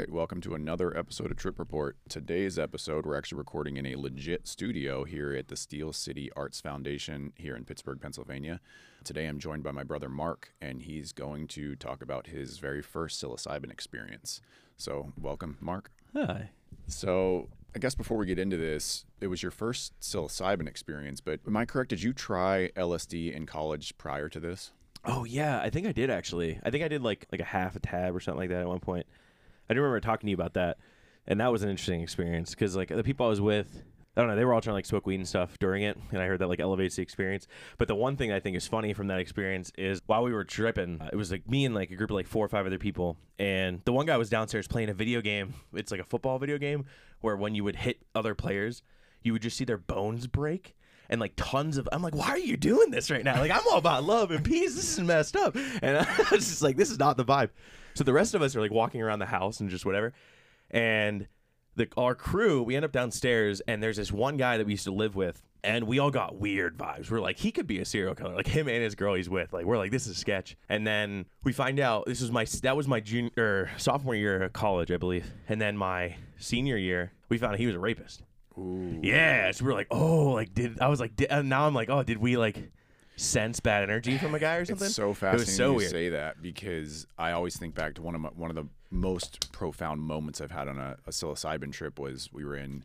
right, welcome to another episode of Trip Report. Today's episode, we're actually recording in a legit studio here at the Steel City Arts Foundation here in Pittsburgh, Pennsylvania. Today I'm joined by my brother Mark, and he's going to talk about his very first psilocybin experience. So, welcome, Mark. Hi. So, I guess before we get into this, it was your first psilocybin experience, but am I correct? Did you try LSD in college prior to this? Oh yeah, I think I did actually. I think I did like like a half a tab or something like that at one point. I do remember talking to you about that, and that was an interesting experience because like the people I was with, I don't know, they were all trying to like smoke weed and stuff during it, and I heard that like elevates the experience. But the one thing I think is funny from that experience is while we were tripping, it was like me and like a group of like four or five other people, and the one guy was downstairs playing a video game. It's like a football video game where when you would hit other players, you would just see their bones break and like tons of I'm like, why are you doing this right now? Like I'm all about love and peace. This is messed up. And I was just like, this is not the vibe. So the rest of us are like walking around the house and just whatever. And the our crew, we end up downstairs and there's this one guy that we used to live with. And we all got weird vibes. We're like, he could be a serial killer. Like him and his girl he's with. Like we're like, this is sketch. And then we find out this was my that was my junior er, or sophomore year of college, I believe. And then my senior year, we found out he was a rapist. Ooh. Yeah, so we were like, oh, like did I was like, did, and now I'm like, oh, did we like sense bad energy from a guy or something? It's so It fascinating was so you weird. say that because I always think back to one of my, one of the most profound moments I've had on a, a psilocybin trip was we were in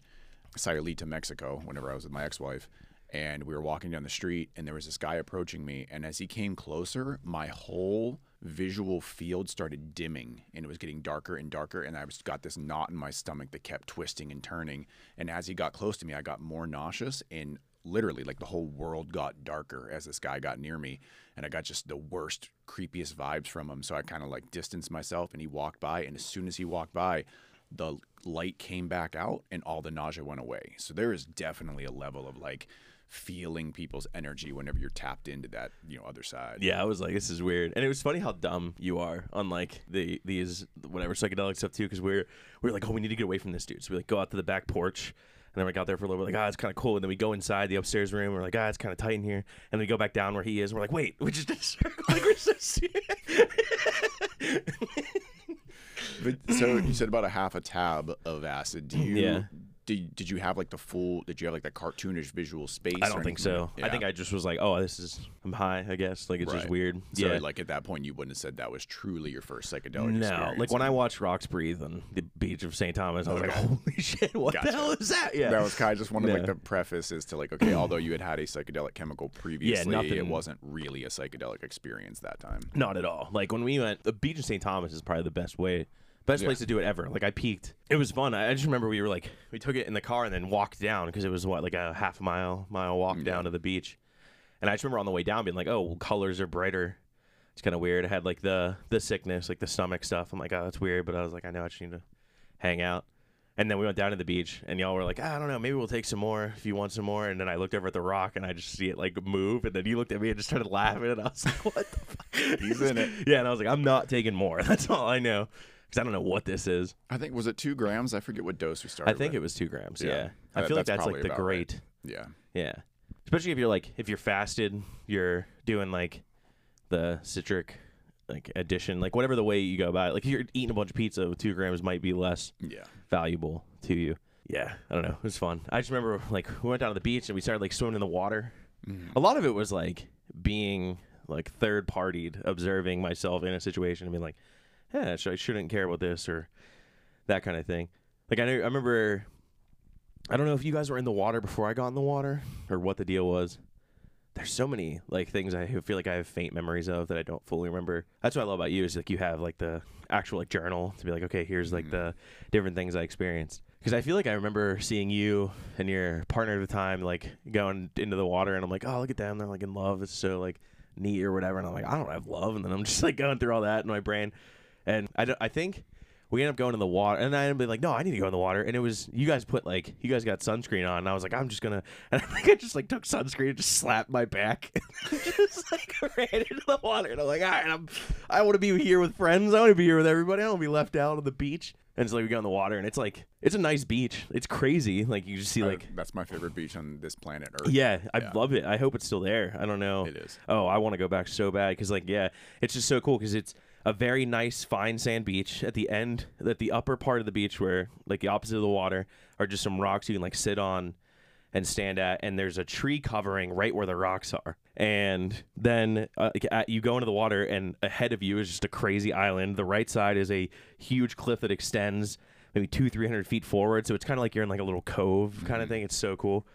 Sayulita, Mexico, whenever I was with my ex-wife, and we were walking down the street, and there was this guy approaching me, and as he came closer, my whole visual field started dimming, and it was getting darker and darker, and I was got this knot in my stomach that kept twisting and turning, and as he got close to me, I got more nauseous and literally like the whole world got darker as this guy got near me and i got just the worst creepiest vibes from him. So i kind of like distanced myself and he walked by and as soon as he walked by the light came back out and all the nausea went away. So there is definitely a level of like feeling people's energy whenever you're tapped into that you know other side. Yeah, I was like, this is weird, and it was funny how dumb you are on like the these whatever psychedelic stuff too, because we're we're like, oh, we need to get away from this dude, so we like go out to the back porch. And then we got there for a little bit, like, ah, it's kind of cool. And then we go inside the upstairs room. We're like, ah, it's kind of tight in here. And then we go back down where he is. And we're like, wait, we just did a circle. Like, we're so serious. but so you said about a half a tab of acid do you Yeah. Did, did you have like the full did you have like the cartoonish visual space I don't think so. I think I just was like, oh, this is I'm high. I guess like it's just weird. So yeah. like at that point, you wouldn't have said that was truly your first psychedelic No, experience. like when I watched Rocks Breathe on the beach of St. Thomas, I was like, holy shit, what Gotcha. the hell is that? Yeah. that was kind of just one of like Yeah. the prefaces to like, okay, although you had had a psychedelic chemical previously, yeah, nothing- it wasn't really a psychedelic experience that time. Not at all. Like when we went, the beach of St. Thomas is probably the best way, best Yeah. place to do it ever. Like I peaked. It was fun. I just remember we were like, we took it in the car and then walked down because it was what like a half mile mile walk down to the beach. And I just remember on the way down being like, oh, well, colors are brighter. It's kind of weird. I had like the the sickness, like the stomach stuff. I'm like, oh, that's weird. But I was like, I know I just need to hang out. And then we went down to the beach, and y'all were like, ah, I don't know, maybe we'll take some more if you want some more. And then I looked over at the rock, and I just see it like move. And then you looked at me and just started laughing, and I was like, what the fuck? He's in it. Yeah, and I was like, I'm not taking more. That's all I know, because I don't know what this is. I think was it two grams? I forget what dose we started. I think with. it was two grams. Yeah. Yeah, I feel like that's that's like the about right. great. Yeah. Yeah, especially if you're like if you're fasted, you're doing like the citric like addition, like whatever the way you go about it. Like if you're eating a bunch of pizza with two grams, might be less Yeah. valuable to you. Yeah, I don't know. It was fun. I just remember like we went down to the beach and we started like swimming in the water. Mm-hmm. A lot of it was like being like third partied, observing myself in a situation and being like, yeah, I shouldn't care about this or that kind of thing. Like I know, I remember. I don't know if you guys were in the water before I got in the water or what the deal was. There's so many like things I feel like I have faint memories of that I don't fully remember. That's what I love about you is like you have like the actual like journal to be like, okay, here's like mm-hmm. the different things I experienced. Because I feel like I remember seeing you and your partner at the time like going into the water, and I'm like, oh, look at them, they're like in love. It's so like neat or whatever. And I'm like, I don't have love, and then I'm just like going through all that in my brain, and I I think we ended up going in the water, and I ended up being like, no, I need to go in the water. And it was you guys put like you guys got sunscreen on, and I was like, I'm just gonna, and I think I just like took sunscreen and just slapped my back, just like ran into the water, and I'm like, all right, I'm, I want to be here with friends, I want to be here with everybody, I don't want to be left out on the beach. And so like we go in the water, and it's like it's a nice beach. It's crazy, like you just see I- like. that's my favorite beach on this planet Earth. Yeah, I Yeah. love it. I hope it's still there. I don't know. It is. Oh, I want to go back so bad because, like, yeah, it's just so cool because it's a very nice fine sand beach at the end at the upper part of the beach where like the opposite of the water are just some rocks you can like sit on and stand at and there's a tree covering right where the rocks are. And then uh, you go into the water and ahead of you is just a crazy island. The right side is a huge cliff that extends maybe two three hundred feet forward so it's kind of like you're in like a little cove kind of thing. It's so cool.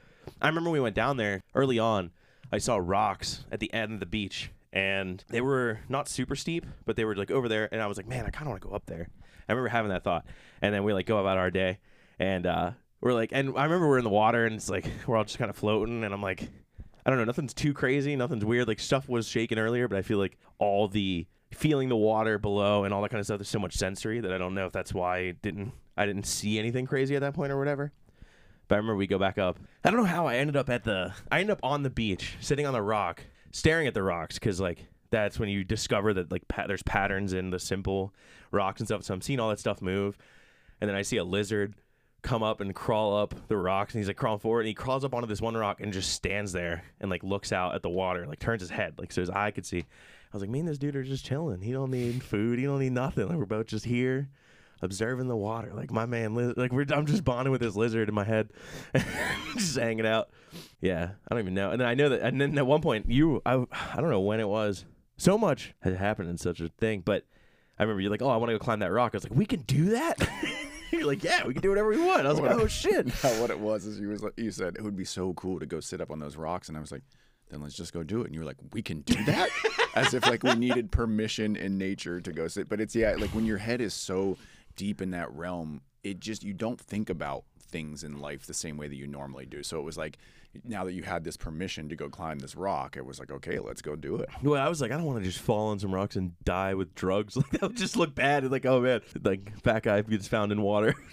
I remember we went down there early on i saw rocks at the end of the beach and they were not super steep, but they were like over there, and I was like, man, I kind of want to go up there. I remember having that thought, and then we like go about our day, and uh, we're like, and I remember we're in the water, and it's like we're all just kind of floating, and I'm like, I don't know, nothing's too crazy, nothing's weird. Like stuff was shaking earlier, but I feel like all the feeling the water below and all that kind of stuff. There's so much sensory that I don't know if that's why I didn't I didn't see anything crazy at that point or whatever. But I remember we go back up. I don't know how I ended up at the. I ended up on the beach, sitting on the rock, staring at the rocks, because like that's when you discover that like pa- there's patterns in the simple rocks and stuff. So I'm seeing all that stuff move, and then I see a lizard come up and crawl up the rocks, and he's like crawling forward, and he crawls up onto this one rock and just stands there and like looks out at the water, like turns his head, like so his eye could see. I was like, me and this dude are just chilling. He don't need food. He don't need nothing. Like we're both just here observing the water. Like my man, like we're I'm just bonding with this lizard in my head, just hanging out. Yeah, I don't even know. And then I know that, and then at one point you, I, I don't know when it was. So much had happened in such a thing, but I remember you're like, oh, I want to go climb that rock. I was like, we can do that. you're like, yeah, we can do whatever we want. I was like, oh shit. No, what it was is you was like, you said it would be so cool to go sit up on those rocks, and I was like, then let's just go do it. And you were like, we can do that, as if like we needed permission in nature to go sit. But it's yeah, like when your head is so deep in that realm, it just you don't think about things in life the same way that you normally do. So it was like now that you had this permission to go climb this rock, it was like, okay, let's go do it. Well, I was like, I don't want to just fall on some rocks and die with drugs. Like that would just look bad. Like, oh man, like fat guy gets found in water.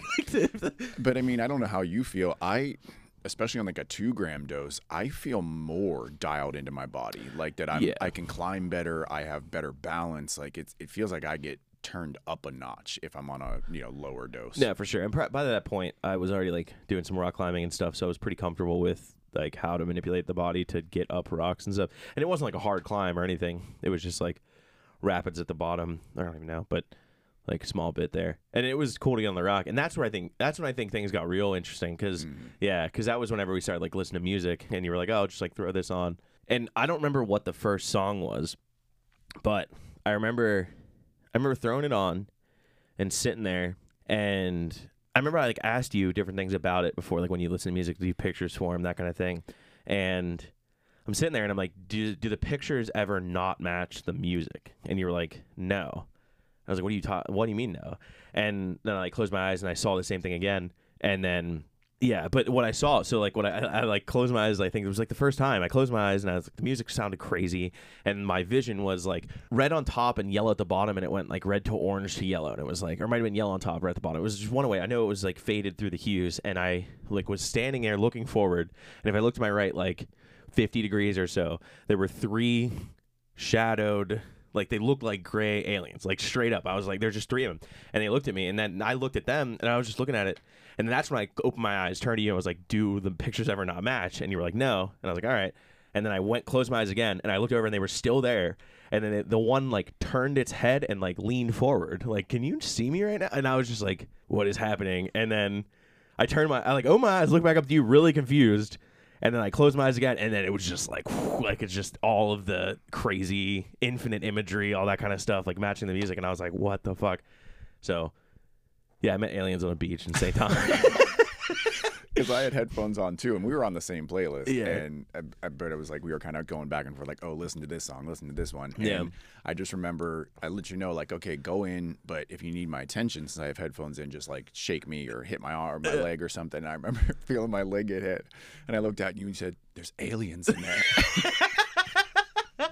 But I mean, I don't know how you feel. I especially on like a two gram dose, I feel more dialed into my body. Like that I'm Yeah. I can climb better, I have better balance. Like it's it feels like I get turned up a notch if I'm on a you know lower dose. Yeah, for sure. And pr- by that point, I was already like doing some rock climbing and stuff, so I was pretty comfortable with like how to manipulate the body to get up rocks and stuff. And it wasn't like a hard climb or anything. It was just like rapids at the bottom. I don't even know, but like a small bit there. And it was cool to get on the rock. And that's where I think that's when I think things got real interesting because mm-hmm. yeah, because that was whenever we started like listening to music, and you were like, oh, just like throw this on. And I don't remember what the first song was, but I remember I remember throwing it on and sitting there and I remember I like asked you different things about it before, like when you listen to music, do you pictures for 'em, that kind of thing. And I'm sitting there and I'm like, do do the pictures ever not match the music? And you were like, no. I was like, what do you ta- What do you mean no? And then I like closed my eyes and I saw the same thing again. And then yeah, but what I saw, so like when I, I, like closed my eyes, I think it was like the first time I closed my eyes and I was like, the music sounded crazy, and my vision was like red on top and yellow at the bottom, and it went like red to orange to yellow, and it was like, or it might have been yellow on top, red at the bottom. It was just one way. I know it was like faded through the hues, and I like was standing there looking forward, and if I looked to my right, like fifty degrees or so, there were three shadowed like they looked like gray aliens like straight up i was like there's just three of them and they looked at me and then i looked at them and i was just looking at it and that's when i opened my eyes turned to you and was like do the pictures ever not match? And you were like no. And i was like all right. And then i went closed my eyes again and i looked over and they were still there. And then it, the one like turned its head and like leaned forward like can you see me right now? And i was just like what is happening? And then i turned my i like oh my eyes look back up to you really confused. And then I closed my eyes again, and then it was just like, like it's just all of the crazy, infinite imagery, all that kind of stuff, like matching the music, and I was like, what the fuck? So, yeah, I met aliens on a beach in St. Thomas. Because I had headphones on too, and we were on the same playlist. Yeah. And I, I, but it was like we were kind of going back and forth, like, oh, listen to this song, listen to this one. And Yeah. I just remember I let you know, like, okay, go in, but if you need my attention, since I have headphones in, just like shake me or hit my arm, my leg or something. And I remember feeling my leg get hit, and I looked at you and you said, "There's aliens in there."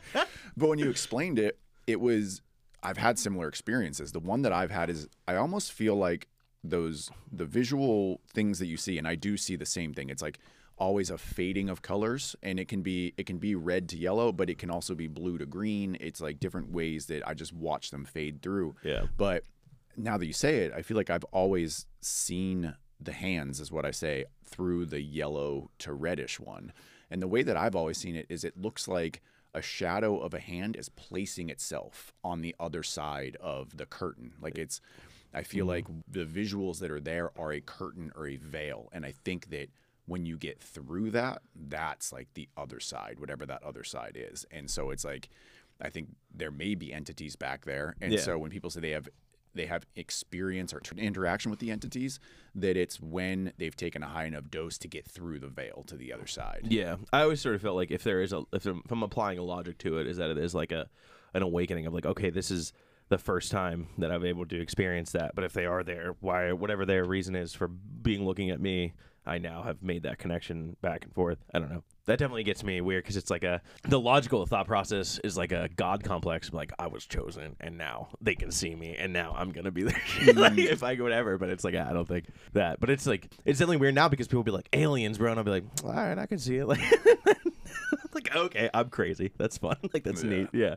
but when you explained it, it was I've had similar experiences. The one that I've had is I almost feel like those the visual things that you see, and I do see the same thing. It's like always a fading of colors, and it can be it can be red to yellow, but it can also be blue to green. It's like different ways that I just watch them fade through. Yeah. But now that you say it, I feel like I've always seen the hands, is what I say, through the yellow to reddish one. And the way that I've always seen it is it looks like a shadow of a hand is placing itself on the other side of the curtain. Like it's, I feel Mm-hmm. like the visuals that are there are a curtain or a veil. And I think that when you get through that, that's like the other side, whatever that other side is. And so it's like, I think there may be entities back there. And Yeah. so when people say they have, they have experience or interaction with the entities, that it's when they've taken a high enough dose to get through the veil to the other side. Yeah, I always sort of felt like if there is a if, I'm- if I'm applying a logic to it, is that it is like a an awakening of like, okay, this is the first time that I'm able to experience that. But if they are there, why whatever their reason is for being looking at me, I now have made that connection back and forth. I don't know. That definitely gets me weird because it's like a the logical thought process is like a god complex. Like I was chosen, and now they can see me, and now I'm gonna be there. Mm-hmm. like if I go whatever, but it's like I don't think that. But it's like it's definitely weird now because people be like aliens, bro, and I'll be like, all right, I can see it. Like, like okay, I'm crazy. That's fun. like that's Yeah. neat. Yeah.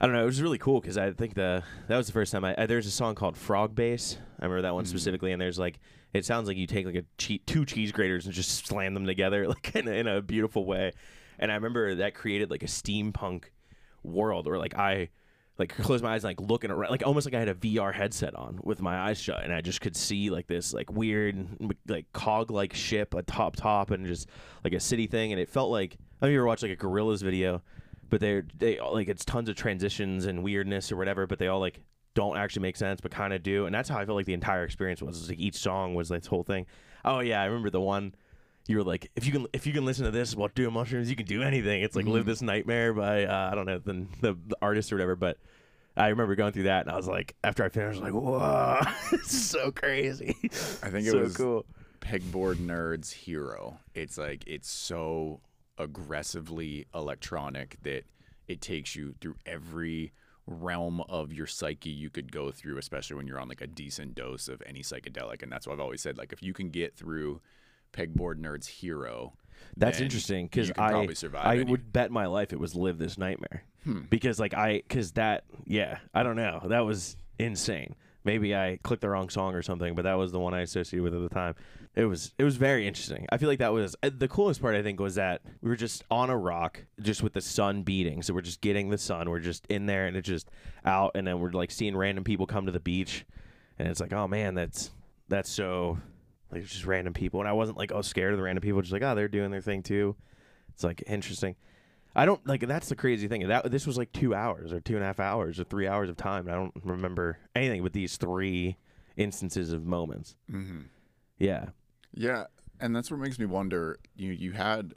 I don't know. It was really cool because I think the that was the first time I, I there's a song called Frog Bass. I remember that one mm-hmm. specifically, and there's like it sounds like you take like a che- two cheese graters and just slam them together like in a, in a beautiful way. And I remember that created like a steampunk world where like I like close my eyes and like looking around like almost like I had a VR headset on with my eyes shut and I just could see like this like weird like cog like ship a top and just like a city thing and it felt like I know if you ever watched like a Gorillaz video but they're they like it's tons of transitions and weirdness or whatever but they all like don't actually make sense but kind of do and that's how I felt like the entire experience was, was like each song was this whole thing oh yeah I remember the one you were like, if you can, if you can listen to this while doing mushrooms, you can do anything. It's like "Live This Nightmare" by uh, I don't know the, the the artist or whatever, but I remember going through that and I was like, after I finished, I was like, whoa, this is so crazy. I think it so was cool. Pegboard Nerd's Hero. It's like it's so aggressively electronic that it takes you through every realm of your psyche you could go through, especially when you're on like a decent dose of any psychedelic. And that's what I've always said. Like if you can get through Pegboard Nerd's Hero, That's interesting because I probably survive I any- Hmm. would bet my life it was "Live This Nightmare" because like I because that yeah I don't know that was insane. Maybe I clicked the wrong song or something, but that was the one I associated with at the time. It was it was very interesting. I feel like that was the coolest part. I think was that we were just on a rock, just with the sun beating. So we're just getting the sun. We're just in there, and it's just out, and then we're like seeing random people come to the beach, and it's like, oh man, that's that's so like just random people, and I wasn't like oh scared of the random people, just like oh they're doing their thing too. It's like interesting. I don't like that's the crazy thing. That this was like two hours or two and a half hours or three hours of time. And I don't remember anything but these three instances of moments. mm-hmm. Yeah, Yeah, and that's what makes me wonder. You you had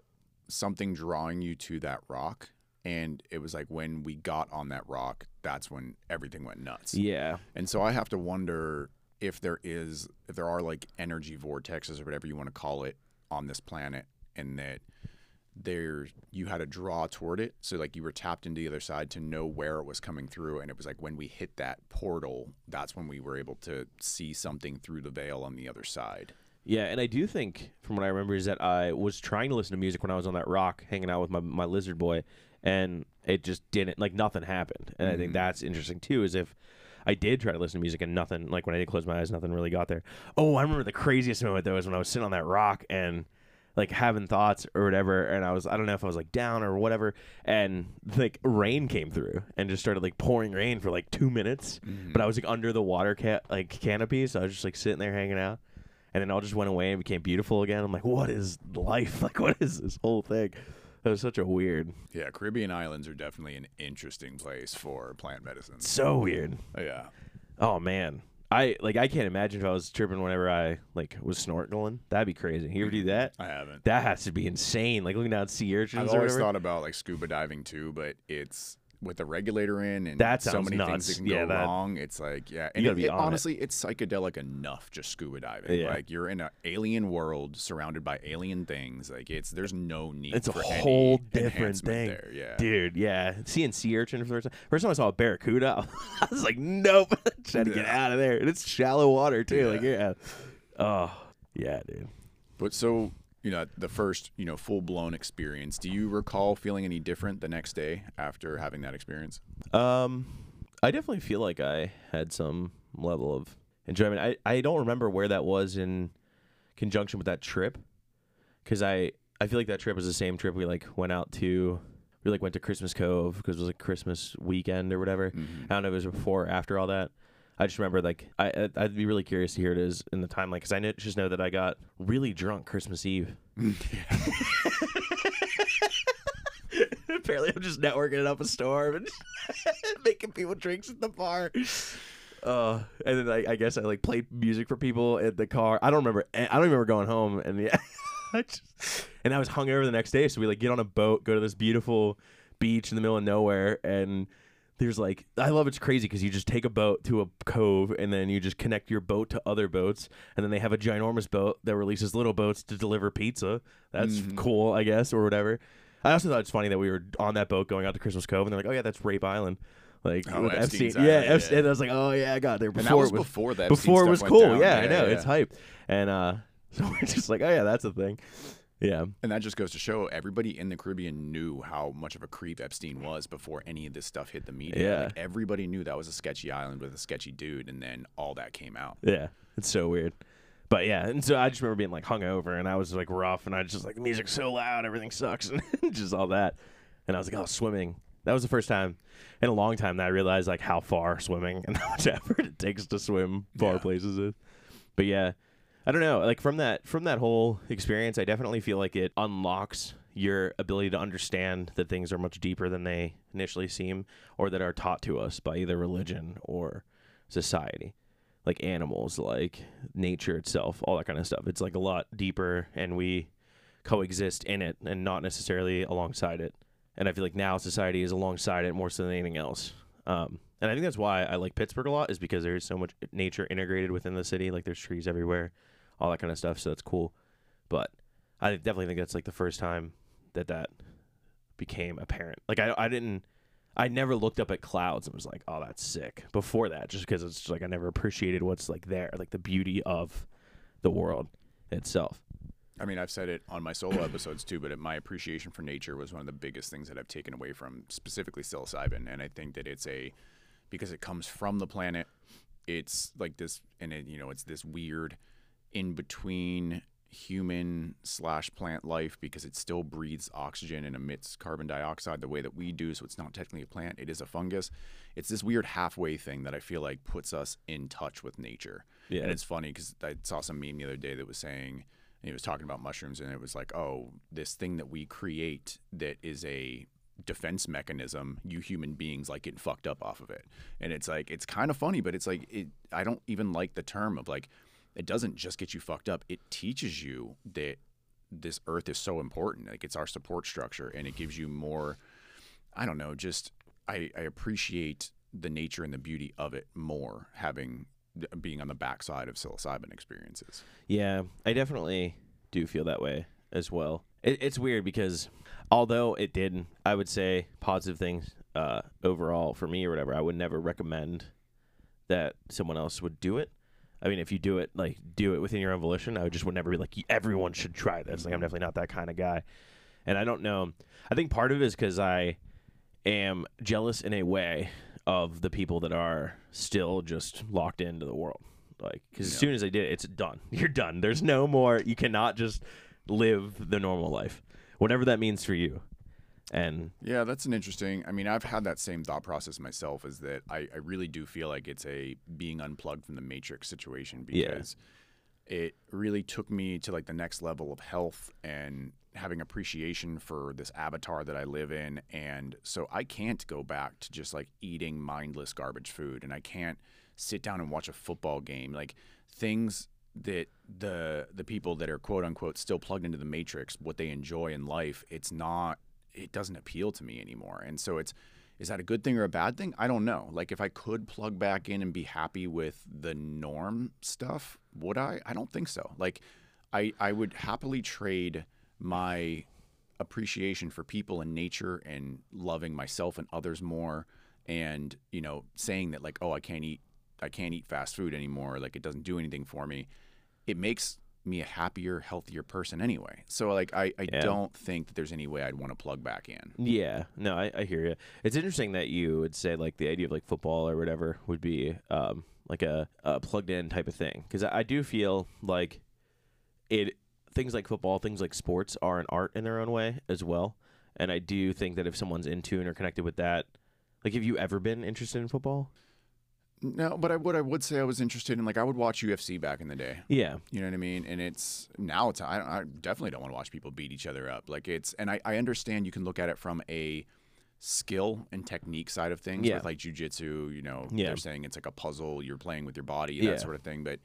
something drawing you to that rock, and it was like when we got on that rock, that's when everything went nuts. yeah, And so I have to wonder if there is if there are like energy vortexes or whatever you want to call it on this planet, and that there you had a draw toward it. So like you were tapped into the other side to know where it was coming through, and it was like when we hit that portal, that's when we were able to see something through the veil on the other side. yeah. And I do think, from what I remember, is that I was trying to listen to music when I was on that rock, hanging out with my my lizard boy, and it just didn't like nothing happened. And I think mm-hmm. that's interesting too. Is if I did try to listen to music and nothing like when I did close my eyes, nothing really got there. Oh, I remember the craziest moment though is when I was sitting on that rock and like having thoughts or whatever, and I was I don't know if I was like down or whatever, and like rain came through and just started like pouring rain for like two minutes, mm-hmm. but I was like under the water ca- like canopy, so I was just like sitting there hanging out. And then it all just went away and became beautiful again. I'm like, what is life? Like, what is this whole thing? That was such a weird, Yeah, Caribbean islands are definitely an interesting place for plant medicine. so weird. Yeah. Oh man, I like I can't imagine if I was tripping whenever I like was snorkeling. That'd be crazy. You ever do that? I haven't. That has to be insane. Like looking down at sea urchins I've always whatever. thought about like scuba diving too, but it's with the regulator in and That so many nuts. things that can Yeah, go that- wrong. It's like yeah, and it, it- on it. honestly, it's psychedelic enough just scuba diving. Yeah. Like you're in an alien world surrounded by alien things. Like it's there's no need. It's a whole any different thing, There, yeah. dude. Yeah, seeing sea urchin for the first time. First time I saw a barracuda, I was like, nope, trying to get out of there. And it's shallow water too. Yeah. Like yeah, oh yeah, dude. But so you know the first you know full blown experience. Do you recall feeling any different the next day after having that experience? Um, I definitely feel like I had some level of enjoyment. I, I don't remember where that was in conjunction with that trip, because I I feel like that trip was the same trip we like went out to we like went to Christmas Cove because it was like Christmas weekend or whatever. Mhm. I don't know if it was before or after all that. I just remember like I I'd be really curious to hear it is in the time like because I just know that I got really drunk Christmas Eve. Apparently, I'm just networking it up a storm and making people drinks at the bar. Uh, and then I, I guess I like played music for people at the car. I don't remember. I don't remember going home. And yeah, I just, and I was hungover the next day. So we like get on a boat, go to this beautiful beach in the middle of nowhere, and there's like I love it's crazy because you just take a boat to a cove and then you just connect your boat to other boats, and then they have a ginormous boat that releases little boats to deliver pizza. That's Mhm. cool, I guess, or whatever. I also thought it's funny that we were on that boat going out to Christmas Cove, and they're like, "Oh yeah, that's Rape Island." Like Oh, with Epstein, yeah, Island, Epstein, and I was like, "Oh yeah, I got there before and that was it was before that. before it was cool." Yeah, I know it's hype, and uh, so we're just like, "Oh yeah, that's a thing." Yeah, And that just goes to show everybody in the Caribbean knew how much of a creep Epstein was before any of this stuff hit the media. Yeah. Like everybody knew that was a sketchy island with a sketchy dude, and then all that came out. Yeah, it's so weird. But yeah, and so I just remember being like hungover, and I was like rough, and I was just like the music's so loud, everything sucks, and just all that. And I was like, oh, swimming. That was the first time in a long time that I realized like how far swimming and how much effort it takes to swim far Yeah. places is. But yeah, I don't know. Like from that from that whole experience, I definitely feel like it unlocks your ability to understand that things are much deeper than they initially seem, or that are taught to us by either religion or society like animals, like nature itself, all that kind of stuff. It's like a lot deeper, and we coexist in it and not necessarily alongside it. And I feel like now society is alongside it more so than anything else. Um, and I think that's why I like Pittsburgh a lot, is because there's so much nature integrated within the city. Like there's trees everywhere, all that kind of stuff. So that's cool. But I definitely think that's like the first time that that became apparent. Like I, I didn't. I never looked up at clouds and was like, "Oh, that's sick." Before that, just because it's just like I never appreciated what's like there, like the beauty of the world itself. I mean, I've said it on my solo episodes too, but it, my appreciation for nature was one of the biggest things that I've taken away from specifically psilocybin, and I think that it's a because it comes from the planet. It's like this, and it, you know, it's this weird in between human slash plant life because it still breathes oxygen and emits carbon dioxide the way that we do. So it's not technically a plant; it is a fungus. It's this weird halfway thing that I feel like puts us in touch with nature. Yeah. And it's funny because I saw some meme the other day that was saying, and he was talking about mushrooms, and it was like, oh, this thing that we create that is a defense mechanism, you human beings like getting fucked up off of it. And it's like, it's kind of funny, but it's like, it, I don't even like the term of like, it doesn't just get you fucked up, it teaches you that this earth is so important. Like, it's our support structure, and it gives you more, I don't know, just, I, I appreciate the nature and the beauty of it more having being on the backside of psilocybin experiences. Yeah, I definitely do feel that way as well. It, it's weird because although it did, I would say positive things uh, overall for me or whatever. I would never recommend that someone else would do it. I mean, if you do it, like do it within your own volition. I would just would never be like everyone should try this. Like I'm definitely not that kind of guy. And I don't know. I think part of it is because I am jealous in a way of the people that are still just locked into the world. Like, because as soon as they did, it, it's done. You're done. There's no more. You cannot just live the normal life, whatever that means for you. And Yeah, that's an interesting. I mean, I've had that same thought process myself. Is that I, I really do feel like it's a being unplugged from the matrix situation Yeah. because it really took me to like the next level of health and having appreciation for this avatar that I live in. And so I can't go back to just like eating mindless garbage food, and I can't sit down and watch a football game. Like things that the the people that are quote unquote still plugged into the matrix, what they enjoy in life, it's not it doesn't appeal to me anymore. And so it's is that a good thing or a bad thing? I don't know. Like if I could plug back in and be happy with the norm stuff, would I? I don't think so. Like I I would happily trade my appreciation for people and nature and loving myself and others more and, you know, saying that like, oh, I can't eat I can't eat fast food anymore, like it doesn't do anything for me. It makes me a happier, healthier person anyway. So like I, I Yeah. don't think that there's any way I'd want to plug back in. yeah, no, I, I hear you. It's interesting that you would say like the idea of like football or whatever would be um, like a, a plugged in type of thing because I, I do feel like it things like football, things like sports are an art in their own way as well. and I do think that if someone's in tune or connected with that, like, have you ever been interested in football? No, but I, what I would say I was interested in, like I would watch UFC back in the day. Yeah, You know what I mean? And it's now it's I, I definitely don't want to watch people beat each other up. Like it's and I, I understand you can look at it from a skill and technique side of things Yeah. with like jujitsu. You know, Yeah. they're saying it's like a puzzle. You're playing with your body, Yeah. that sort of thing. But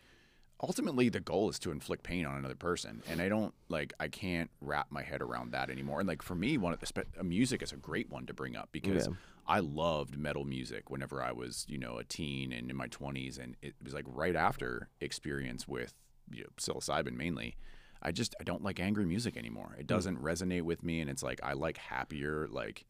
ultimately, the goal is to inflict pain on another person, and I don't like I can't wrap my head around that anymore. And like for me, one of the uh, music is a great one to bring up because. Yeah. I loved metal music whenever I was, you know, a teen and in my 20s, and it was like right after experience with you know, psilocybin mainly. I just I don't like angry music anymore. It doesn't resonate with me, and it's like I like happier, like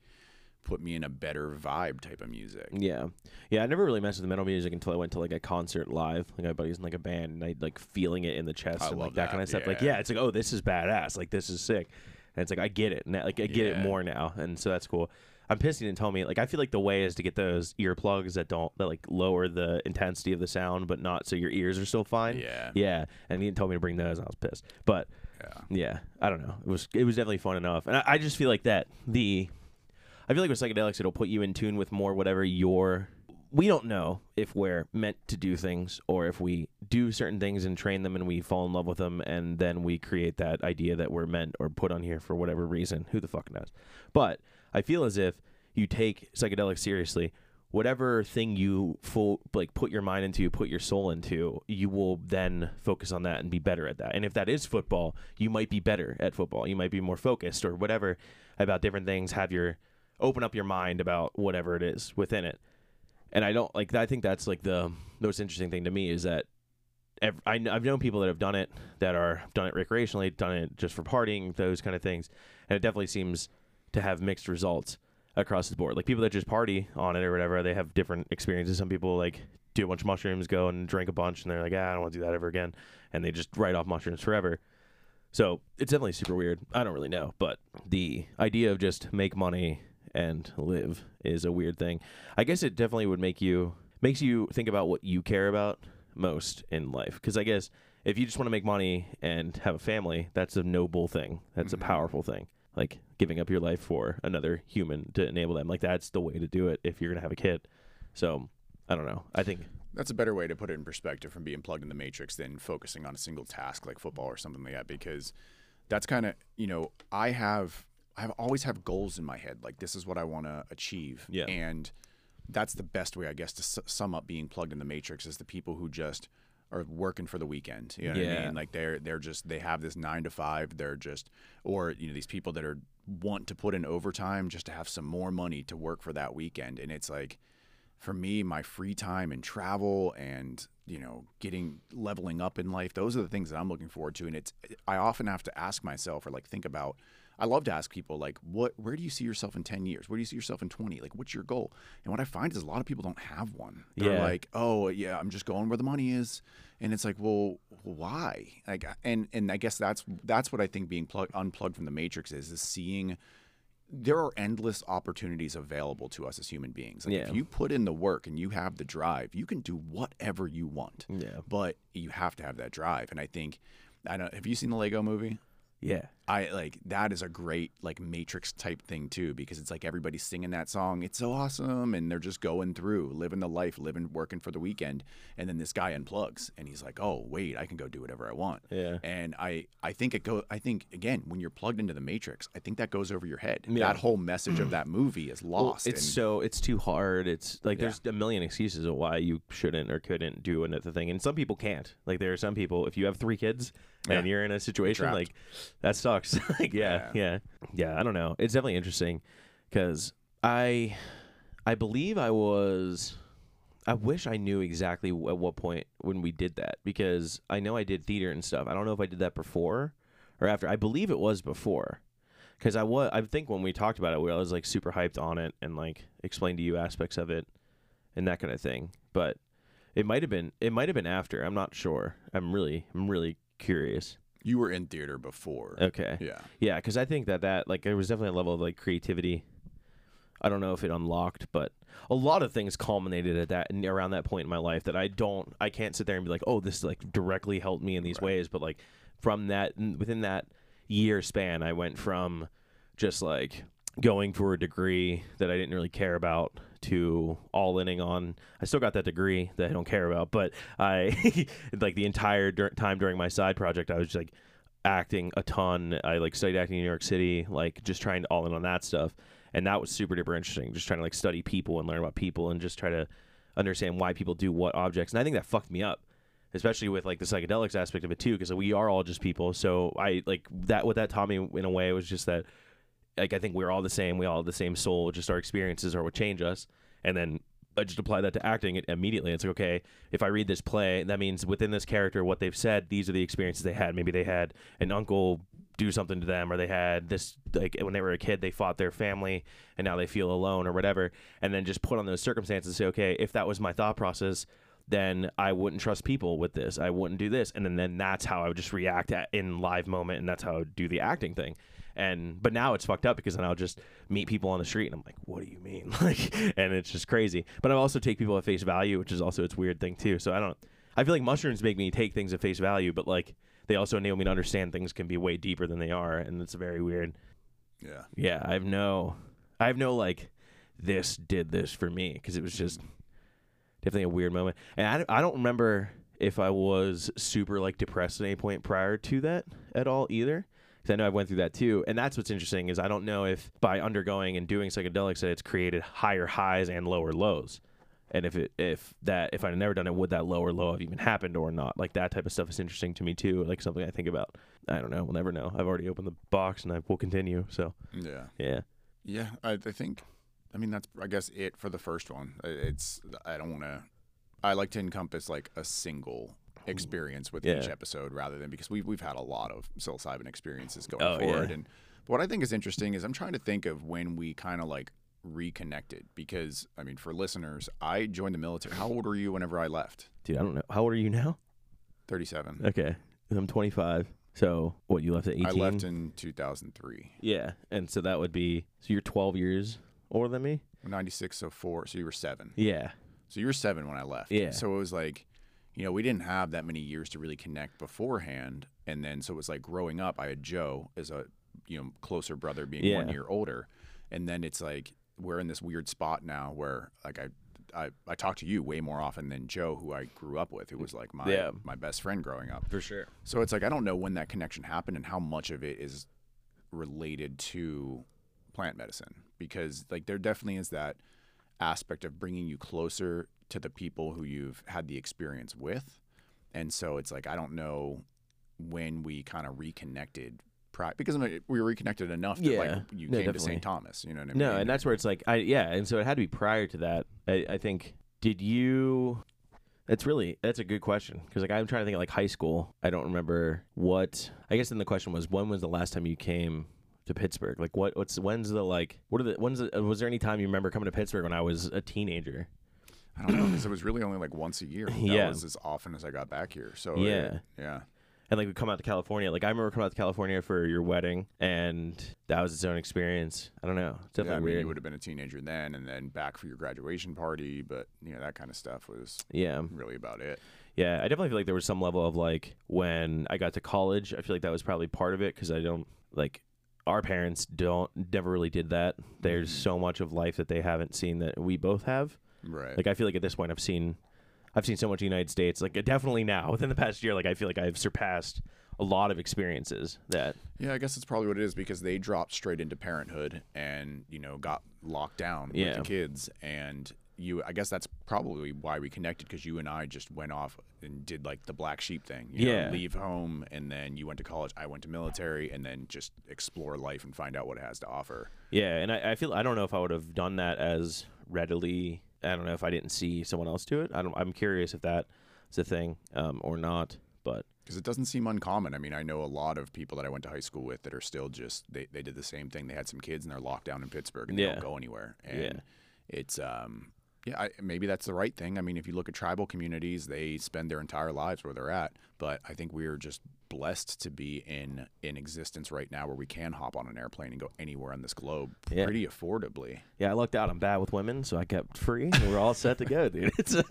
put me in a better vibe type of music. yeah, yeah. I never really messed with metal music until I went to like a concert live. Like my buddy's in like a band, and I like feeling it in the chest I and like that, that, kind of stuff. Like, yeah. yeah, it's like, oh, this is badass. Like, this is sick. And it's like I get it, and like I get it more now, and so that's cool. I'm pissed he didn't tell me. Like, I feel like the way is to get those earplugs that don't that like lower the intensity of the sound, but not so your ears are still fine. Yeah. yeah. And he didn't tell me to bring those, and I was pissed. But Yeah. yeah, I don't know. It was it was definitely fun enough, and I, I just feel like that the I feel like with psychedelics, it'll put you in tune with more whatever your. We don't know if we're meant to do things or if we do certain things and train them and we fall in love with them and then we create that idea that we're meant or put on here for whatever reason. Who the fuck knows? But I feel as if you take psychedelics seriously, whatever thing you full like put your mind into, put your soul into, you will then focus on that and be better at that. And if that is football, you might be better at football. You might be more focused or whatever about different things. Have your open up your mind about whatever it is within it. And I don't like. I think that's like the most interesting thing to me is that ev- I, I've known people that have done it that are done it recreationally, done it just for partying, those kind of things, and it definitely seems to have mixed results across the board. Like people that just party on it or whatever, they have different experiences. Some people like do a bunch of mushrooms, go and drink a bunch, and they're like, ah, I don't want to do that ever again, and they just write off mushrooms forever. So it's definitely super weird. I don't really know, but the idea of just make money and live is a weird thing. I guess it definitely would make you makes you think about what you care about most in life. Because I guess if you just want to make money and have a family, that's a noble thing. That's Mhm. a powerful thing. Like giving up your life for another human to enable them. Like that's the way to do it if you're gonna have a kid. So I don't know. I think That's a better way to put it in perspective from being plugged in the matrix than focusing on a single task like football or something like that because that's kind of, you know, I have I always have goals in my head like this is what I want to achieve. Yeah. And that's the best way I guess to s- sum up being plugged in the matrix is the people who just are working for the weekend. You know what I Yeah. mean? Like they're they're just they have this 9 to 5, they're just or you know these people that are want to put in overtime just to have some more money to work for that weekend and it's like for me, my free time and travel and, you know, getting leveling up in life, those are the things that I'm looking forward to. And it's, I often have to ask myself or like think about, I love to ask people, like, what, where do you see yourself in 10 years? Where do you see yourself in 20? Like, what's your goal? And what I find is a lot of people don't have one. They're Yeah. like, oh, yeah, I'm just going where the money is. And it's like, well, why? Like, uh, and, and I guess that's, that's what I think being plugged, unplugged from the matrix is, is seeing, there are endless opportunities available to us as human beings. Like Yeah. if you put in the work and you have the drive, you can do whatever you want. Yeah. But you have to have that drive. And I think I don't have you seen the Lego movie? Yeah. I like that is a great like Matrix type thing too because it's like everybody's singing that song. It's so awesome, and they're just going through, living the life, living, working for the weekend, and then this guy unplugs, and he's like, "Oh wait, I can go do whatever I want." Yeah. And I I think it go. I think again when you're plugged into the Matrix, I think that goes over your head. Yeah. That whole message of that movie is Well, lost. it's and- so it's too hard. It's like Yeah. there's a million excuses of why you shouldn't or couldn't do another thing, and some people can't. Like there are some people, if you have three kids and Yeah. you're in a situation like that sucks. like yeah, yeah, yeah, I don't know. It's definitely interesting because I, I believe I was. I wish I knew exactly w- at what point when we did that because I know I did theater and stuff. I don't know if I did that before or after. I believe it was before because I was. I think when we talked about it, we I was like super hyped on it and like explained to you aspects of it and that kind of thing. But it might have been. It might have been after. I'm not sure. I'm really. I'm really curious. You were in theater before. Okay. Yeah. Yeah, because I think that that like there was definitely a level of like creativity. I don't know if it unlocked, but a lot of things culminated at that and around that point in my life that I don't, I can't sit there and be like, oh, this like directly helped me in these Right. ways. But like from that, within that year span, I went from just like going for a degree that I didn't really care about to all inning on. I still got that degree that I don't care about, but I like the entire dur- time during my side project, I was just like acting a ton. I like studied acting in New York City, like just trying to all in on that stuff, and that was super duper interesting. Just trying to like study people and learn about people and just try to understand why people do what objects. And I think that fucked me up especially with like the psychedelics aspect of it too because we are all just people so i like that what that taught me in a way was just that like i think we're all the same we all have the same soul just our experiences are what change us and then I just apply that to acting it immediately. It's like, okay, if I read this play, that means within this character, what they've said, these are the experiences they had. Maybe they had an uncle do something to them, or they had this, like when they were a kid, they fought their family and now they feel alone or whatever. And then just put on those circumstances and say, okay, if that was my thought process, then I wouldn't trust people with this. I wouldn't do this. And then, then that's how I would just react at, in live moment. And that's how I would do the acting thing. And, but now it's fucked up because then I'll just meet people on the street and I'm like, what do you mean? Like, and it's just crazy. But I also take people at face value, which is also its weird thing too. So I don't, I feel like mushrooms make me take things at face value, but like they also enable me to understand things can be way deeper than they are. And it's very weird. Yeah. Yeah. I have no, I have no like, this did this for me because it was just definitely a weird moment. And I, I don't remember if I was super like depressed at any point prior to that at all either. I know I went through that too, and that's what's interesting is I don't know if by undergoing and doing psychedelics that it's created higher highs and lower lows, and if it if that if I'd never done it, would that lower low have even happened or not? Like that type of stuff is interesting to me too. Like something I think about. I don't know. We'll never know. I've already opened the box and I will continue. So Yeah. yeah, Yeah. I, I think, I mean, that's, I guess, it for the first one. It's, I don't want to, I like to encompass like a single Mm. experience with each episode rather than because we've, we've had a lot of psilocybin experiences going Oh, forward. yeah. And what I think is interesting is I'm trying to think of when we kind of like reconnected because, I mean, for listeners, I joined the military. How old were you whenever I left? dude. I don't know. How old are you now? 37. Okay, I'm 25. So what? You left at 18. I left in 2003. Yeah, and so that would be so you're 12 years older than me. 96, so four. So you were seven. Yeah, So you were seven when I left. Yeah. So it was like, you know, we didn't have that many years to really connect beforehand. And then so it was like growing up, I had Joe as a, you know, closer brother being one year older. And then it's like we're in this weird spot now where like I I, I talk to you way more often than Joe, who I grew up with, who was like my Yeah. my best friend growing up. for sure. So it's like I don't know when that connection happened and how much of it is related to plant medicine because like there definitely is that aspect of bringing you closer to the people who you've had the experience with. And so it's like I don't know when we kind of reconnected because I mean, we were reconnected enough that Yeah. like you No, came to. St. Thomas, you know what I mean? No, and that's where it's like I yeah, and so it had to be prior to that. I, I think. Did you? That's really that's a good question because like I'm trying to think of like high school. I don't remember what. I guess then the question was when was the last time you came to Pittsburgh? Like what? What's when's the like? What are the when's the, uh, was there any time you remember coming to Pittsburgh when I was a teenager? I don't know because it was really only like once a year. That Yeah. was as often as I got back here. So Yeah. it- yeah. and like we come out to California. Like I remember coming out to California for your wedding, and that was its own experience. I don't know, it's Yeah, I definitely mean, weird. you would have been a teenager then, and then back for your graduation party, but you know that kind of stuff was yeah, really about it. yeah. I definitely feel like there was some level of like when I got to college. I feel like that was probably part of it because I don't like our parents don't never really did that. There's Mhm. so much of life that they haven't seen that we both have. Right. Like I feel like at this point I've seen I've seen so much of the United States. Like definitely now within the past year, like I feel like I've surpassed a lot of experiences that yeah, I guess that's probably what it is because they dropped straight into parenthood and you know got locked down with the kids, and you. I guess that's probably why we connected because you and I just went off and did like the black sheep thing. You Yeah. Know, leave home, and then you went to college. I went to military, and then just explore life and find out what it has to offer. Yeah, and I, I feel I don't know if I would have done that as readily. I don't know if I didn't see someone else do it. I don't. I'm curious if that's a thing um, or not. But because it doesn't seem uncommon. I mean, I know a lot of people that I went to high school with that are still just they, they did the same thing. They had some kids and they're locked down in Pittsburgh and they Yeah. don't go anywhere. And Yeah. it's um yeah, I, maybe that's the right thing. I mean, if you look at tribal communities, they spend their entire lives where they're at. But I think we're just blessed to be in in existence right now, where we can hop on an airplane and go anywhere on this globe Yeah. pretty affordably. yeah, I lucked out. I'm bad with women, so I kept free. and we're all set to go, dude. It's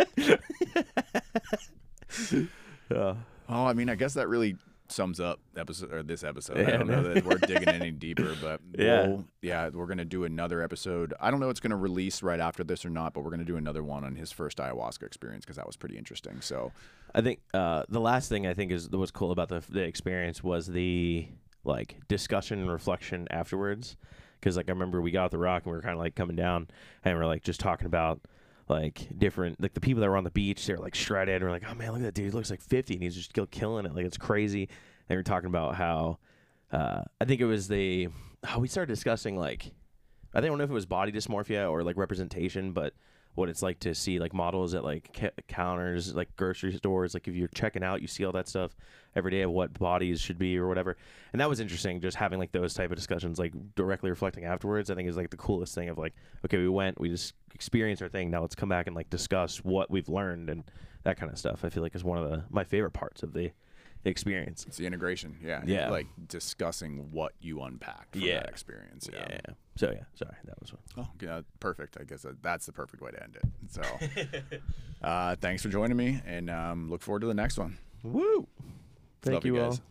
uh, Oh, I mean, I guess that really sums up episode or this episode. Yeah, I don't know that we're digging any deeper, but Yeah. we'll, yeah, we're gonna do another episode. I don't know if it's gonna release right after this or not, but we're gonna do another one on his first ayahuasca experience because that was pretty interesting. So I think uh, the last thing I think is what's cool about the the experience was the like discussion and reflection afterwards. Because like I remember we got off the rock and we were kind of like coming down and we are like just talking about like different like the people that were on the beach they were like shredded and we're like oh man look at that dude he looks like 50 and he's just still killing it like it's crazy. And we were talking about how uh, I think it was the how we started discussing like I don't know if it was body dysmorphia or like representation, but what it's like to see like models at like ca- counters, like grocery stores. Like if you're checking out, you see all that stuff every day of what bodies should be or whatever. And that was interesting, just having like those type of discussions, like directly reflecting afterwards. I think is like the coolest thing of like, okay, we went, we just experienced our thing. Now let's come back and like discuss what we've learned and that kind of stuff. I feel like is one of the my favorite parts of the experience. it's the integration. Yeah. Yeah. Like discussing what you unpacked from Yeah. that experience. Yeah. Yeah. So yeah, sorry, that was one. Oh, yeah, perfect. I guess that's the perfect way to end it. So, uh, thanks for joining me, and um, look forward to the next one. Woo! Thank Love you you all. guys.